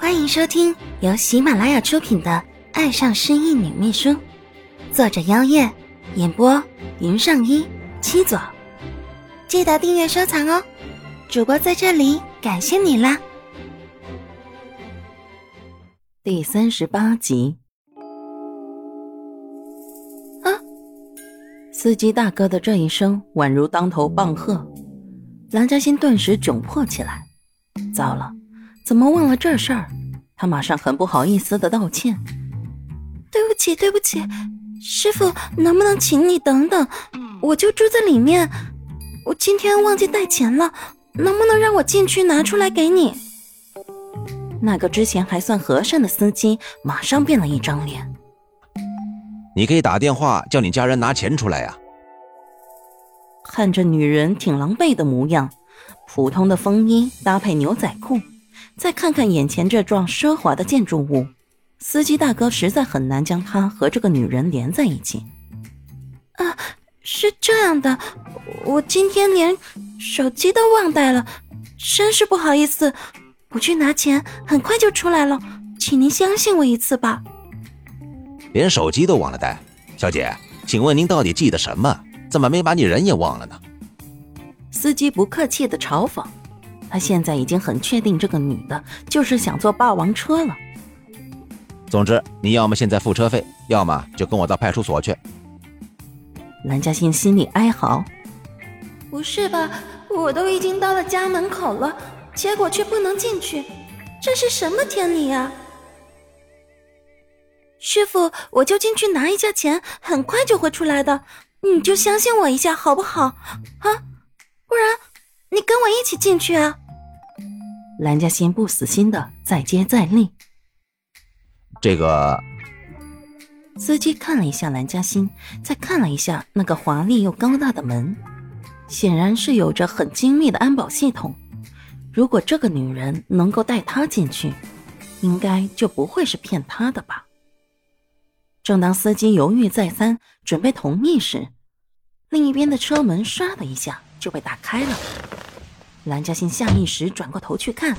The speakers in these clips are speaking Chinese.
欢迎收听由喜马拉雅出品的《爱上失忆女秘书》，作者：妖夜，演播：云上一七左。记得订阅收藏哦！主播在这里感谢你啦！第三十八集。啊！司机大哥的这一声宛如当头棒喝，蓝嘉欣顿时窘迫起来。糟了！怎么忘了这事儿？他马上很不好意思的道歉：“对不起，对不起，师傅，能不能请你等等？我就住在里面，我今天忘记带钱了，能不能让我进去拿出来给你？”那个之前还算和善的司机马上变了一张脸：“你可以打电话叫你家人拿钱出来呀！”看着女人挺狼狈的模样，普通的风衣搭配牛仔裤。再看看眼前这幢奢华的建筑物，司机大哥实在很难将他和这个女人连在一起。啊，是这样的，我今天连手机都忘带了，真是不好意思。我去拿钱，很快就出来了，请您相信我一次吧。连手机都忘了带，小姐，请问您到底记得什么？怎么没把你人也忘了呢？司机不客气的嘲讽。他现在已经很确定，这个女的就是想坐霸王车了。总之，你要么现在付车费，要么就跟我到派出所去。蓝嘉欣心里哀嚎：“不是吧？我都已经到了家门口了，结果却不能进去，这是什么天理呀？”师傅，我就进去拿一下钱，很快就会出来的，你就相信我一下好不好？啊，不然你跟我一起进去啊！蓝嘉欣不死心的再接再厉。这个司机看了一下蓝嘉欣，再看了一下那个华丽又高大的门，显然是有着很精密的安保系统。如果这个女人能够带他进去，应该就不会是骗他的吧。正当司机犹豫再三，准备同意时，另一边的车门唰的一下就被打开了。蓝嘉欣下意识转过头去看，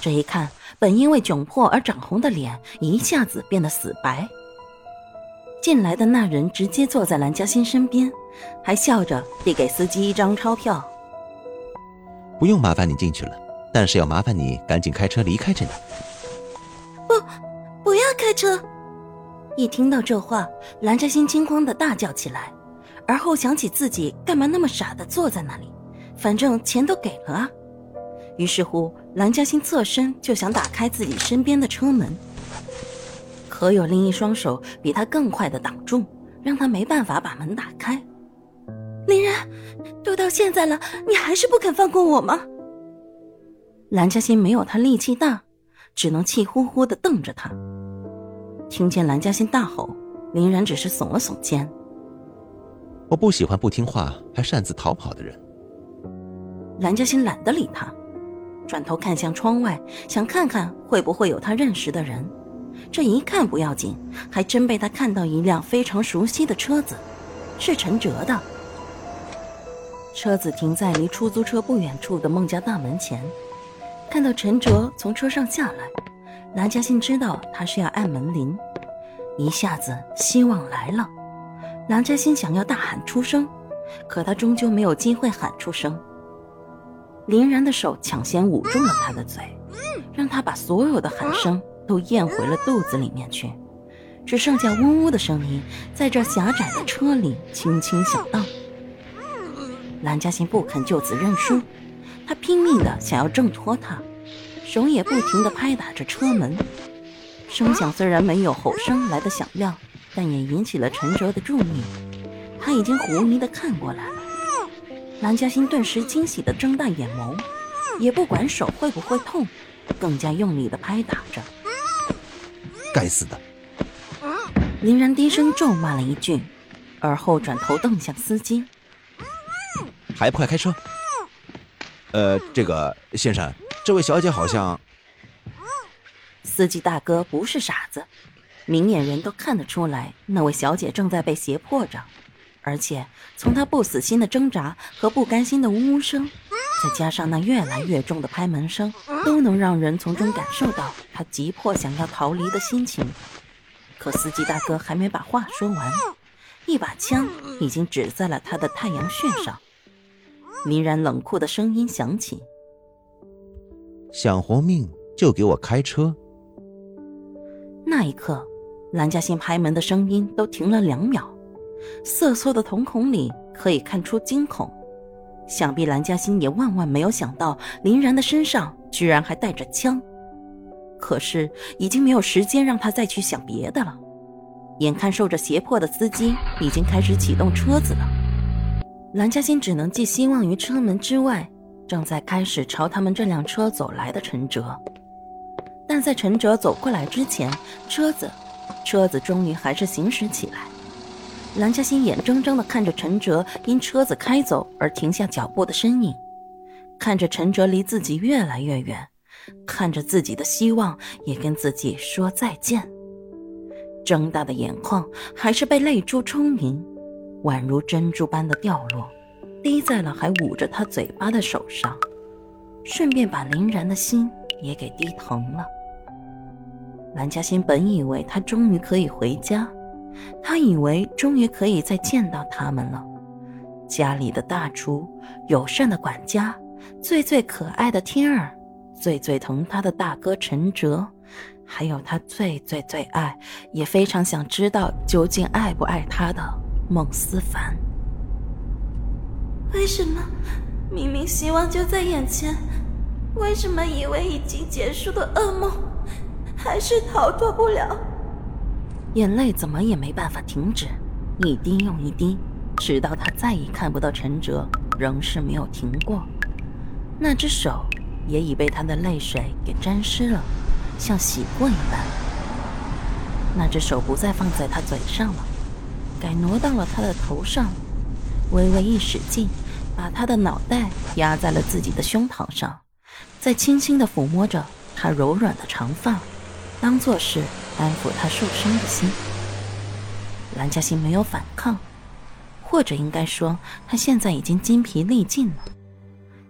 这一看，本因为窘迫而涨红的脸一下子变得死白。进来的那人直接坐在蓝嘉欣身边，还笑着递给司机一张钞票：“不用麻烦你进去了，但是要麻烦你赶紧开车离开这里。”“不，不要开车！”一听到这话，蓝嘉欣惊慌的大叫起来，而后想起自己干嘛那么傻的坐在那里。反正钱都给了啊，于是乎，蓝嘉欣侧身就想打开自己身边的车门，可有另一双手比他更快的挡住，让他没办法把门打开。林然，都到现在了，你还是不肯放过我吗？蓝嘉欣没有他力气大，只能气呼呼的瞪着他。听见蓝嘉欣大吼，林然只是耸了耸肩。我不喜欢不听话还擅自逃跑的人。蓝嘉欣懒得理他，转头看向窗外，想看看会不会有他认识的人。这一看不要紧，还真被他看到一辆非常熟悉的车子，是陈哲的。车子停在离出租车不远处的孟家大门前，看到陈哲从车上下来，蓝嘉欣知道他是要按门铃，一下子希望来了。蓝嘉欣想要大喊出声，可他终究没有机会喊出声。林然的手抢先捂住了他的嘴，让他把所有的喊声都咽回了肚子里面去，只剩下呜呜的声音在这狭窄的车里轻轻响荡。蓝嘉欣不肯就此认输，他拼命的想要挣脱他，手也不停的拍打着车门，声响虽然没有吼声来的响亮，但也引起了陈哲的注意，他已经狐疑的看过来了。蓝嘉欣顿时惊喜的睁大眼眸，也不管手会不会痛，更加用力的拍打着。该死的！林然低声咒骂了一句，而后转头瞪向司机：“还不快开车！”呃，这个先生，这位小姐好像……司机大哥不是傻子，明眼人都看得出来，那位小姐正在被胁迫着。而且从他不死心的挣扎和不甘心的呜呜声，再加上那越来越重的拍门声，都能让人从中感受到他急迫想要逃离的心情。可司机大哥还没把话说完，一把枪已经指在了他的太阳穴上。林然冷酷的声音响起：“想活命就给我开车。”那一刻，蓝嘉欣拍门的声音都停了两秒。瑟缩的瞳孔里可以看出惊恐，想必蓝嘉欣也万万没有想到林然的身上居然还带着枪。可是已经没有时间让他再去想别的了。眼看受着胁迫的司机已经开始启动车子了，蓝嘉欣只能寄希望于车门之外正在开始朝他们这辆车走来的陈哲。但在陈哲走过来之前，车子，车子终于还是行驶起来。蓝嘉欣眼睁睁地看着陈哲因车子开走而停下脚步的身影，看着陈哲离自己越来越远，看着自己的希望也跟自己说再见。睁大的眼眶还是被泪珠充盈，宛如珍珠般的掉落，滴在了还捂着他嘴巴的手上，顺便把林然的心也给滴疼了。蓝嘉欣本以为他终于可以回家。他以为终于可以再见到他们了，家里的大厨、友善的管家、最最可爱的天儿、最最疼他的大哥陈哲，还有他最最最爱，也非常想知道究竟爱不爱他的孟思凡。为什么明明希望就在眼前，为什么以为已经结束的噩梦，还是逃脱不了？眼泪怎么也没办法停止，一滴又一滴，直到他再也看不到陈哲，仍是没有停过。那只手也已被他的泪水给沾湿了，像洗过一般。那只手不再放在他嘴上了，改挪到了他的头上，微微一使劲，把他的脑袋压在了自己的胸膛上，再轻轻地抚摸着他柔软的长发，当做是。安抚他受伤的心，蓝嘉欣没有反抗，或者应该说，他现在已经筋疲力尽了。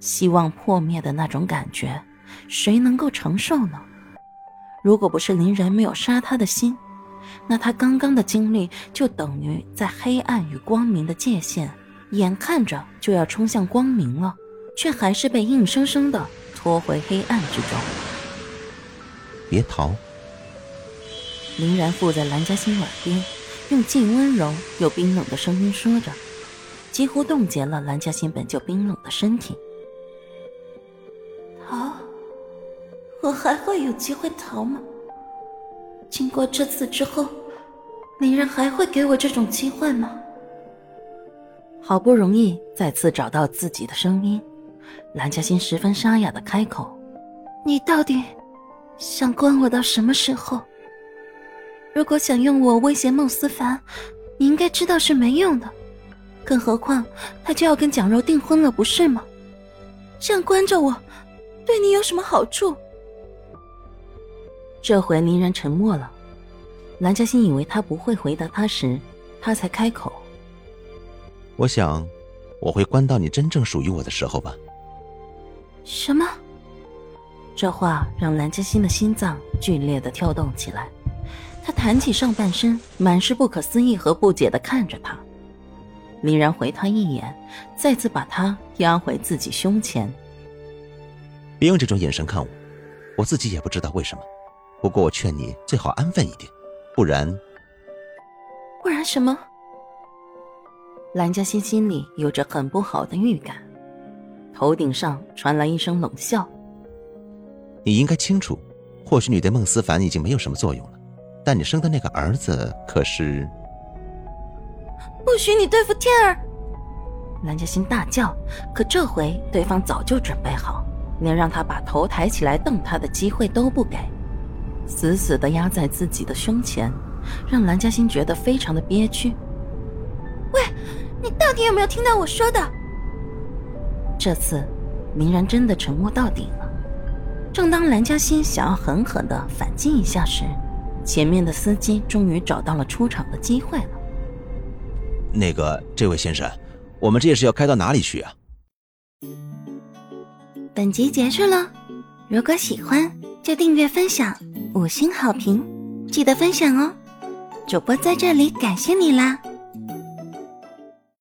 希望破灭的那种感觉，谁能够承受呢？如果不是林然没有杀他的心，那他刚刚的经历就等于在黑暗与光明的界限，眼看着就要冲向光明了，却还是被硬生生的拖回黑暗之中。别逃。林然附在蓝嘉欣耳边，用既温柔又冰冷的声音说着，几乎冻结了蓝嘉欣本就冰冷的身体。逃？我还会有机会逃吗？经过这次之后，林然还会给我这种机会吗？好不容易再次找到自己的声音，蓝嘉欣十分沙哑的开口：“你到底想关我到什么时候？”如果想用我威胁孟思凡，你应该知道是没用的。更何况他就要跟蒋柔订婚了，不是吗？这样关着我，对你有什么好处？这回林然沉默了。蓝嘉欣以为他不会回答他时，他才开口：“我想，我会关到你真正属于我的时候吧。”什么？这话让蓝嘉欣的心脏剧烈的跳动起来。他弹起上半身，满是不可思议和不解的看着他。林然回他一眼，再次把他压回自己胸前。别用这种眼神看我，我自己也不知道为什么。不过我劝你最好安分一点，不然……不然什么？蓝嘉欣心里有着很不好的预感，头顶上传来一声冷笑：“你应该清楚，或许你对孟思凡已经没有什么作用了。”但你生的那个儿子可是……不许你对付天儿！蓝嘉欣大叫，可这回对方早就准备好，连让他把头抬起来瞪他的机会都不给，死死的压在自己的胸前，让蓝嘉欣觉得非常的憋屈。喂，你到底有没有听到我说的？这次，明然真的沉默到底了。正当蓝嘉欣想要狠狠的反击一下时，前面的司机终于找到了出场的机会了。那个，这位先生，我们这是要开到哪里去啊？本集结束了，如果喜欢就订阅分享，五星好评，记得分享哦。主播在这里感谢你啦！